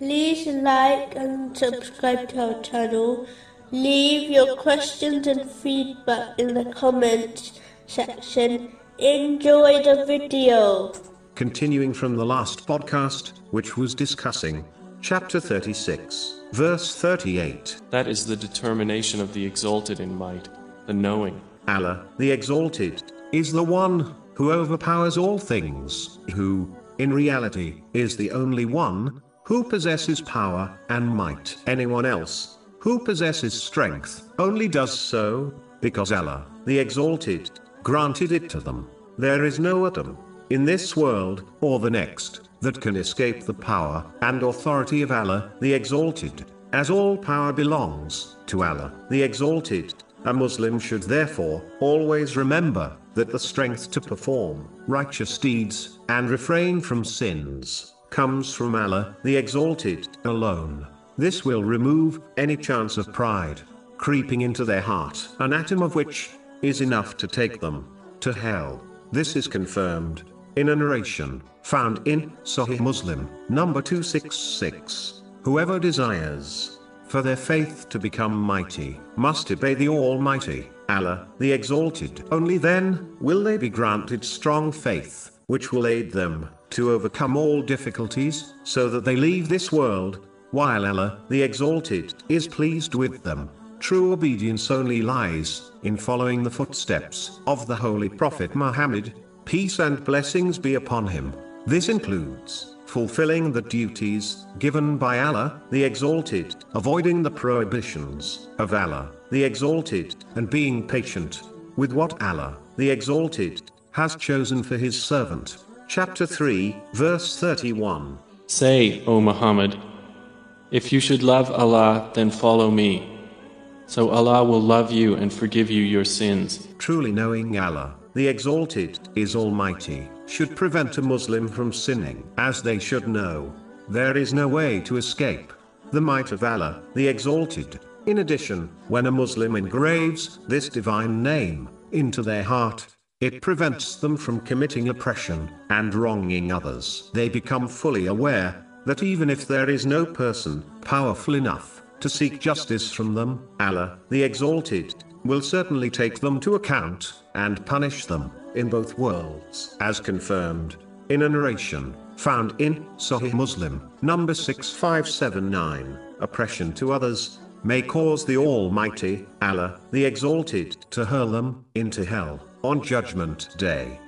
like and subscribe to our channel. Leave your questions and feedback in the comments section. Enjoy the video. Continuing from the last podcast, which was discussing chapter 36, verse 38. That is the determination of the exalted in might, the knowing. Allah, the Exalted, is the one who overpowers all things, who, in reality, is the only one who possesses power and might. Anyone else who possesses strength only does so because Allah, the Exalted, granted it to them. There is no atom in this world or the next that can escape the power and authority of Allah, the Exalted, as all power belongs to Allah, the Exalted. A Muslim should therefore always remember that the strength to perform righteous deeds and refrain from sins comes from Allah, the Exalted, alone. This will remove any chance of pride creeping into their heart, an atom of which is enough to take them to hell. This is confirmed in a narration found in Sahih Muslim, number 266. Whoever desires for their faith to become mighty must obey the Almighty, Allah, the Exalted. Only then will they be granted strong faith, which will aid them to overcome all difficulties, so that they leave this world, while Allah, the Exalted, is pleased with them. True obedience only lies in following the footsteps of the Holy Prophet Muhammad, peace and blessings be upon him. This includes fulfilling the duties given by Allah, the Exalted, avoiding the prohibitions of Allah, the Exalted, and being patient with what Allah, the Exalted, has chosen for his servant. Chapter 3, verse 31. Say, O Muhammad, if you should love Allah, then follow me. So Allah will love you and forgive you your sins. Truly knowing Allah, the Exalted, is Almighty, should prevent a Muslim from sinning, as they should know. There is no way to escape the might of Allah, the Exalted. In addition, when a Muslim engraves this divine name into their heart, it prevents them from committing oppression and wronging others. They become fully aware that even if there is no person powerful enough to seek justice from them, Allah, the Exalted, will certainly take them to account and punish them in both worlds, as confirmed in a narration found in Sahih Muslim, number 6579. Oppression to others may cause the Almighty, Allah, the Exalted, to hurl them into hell on Judgment Day.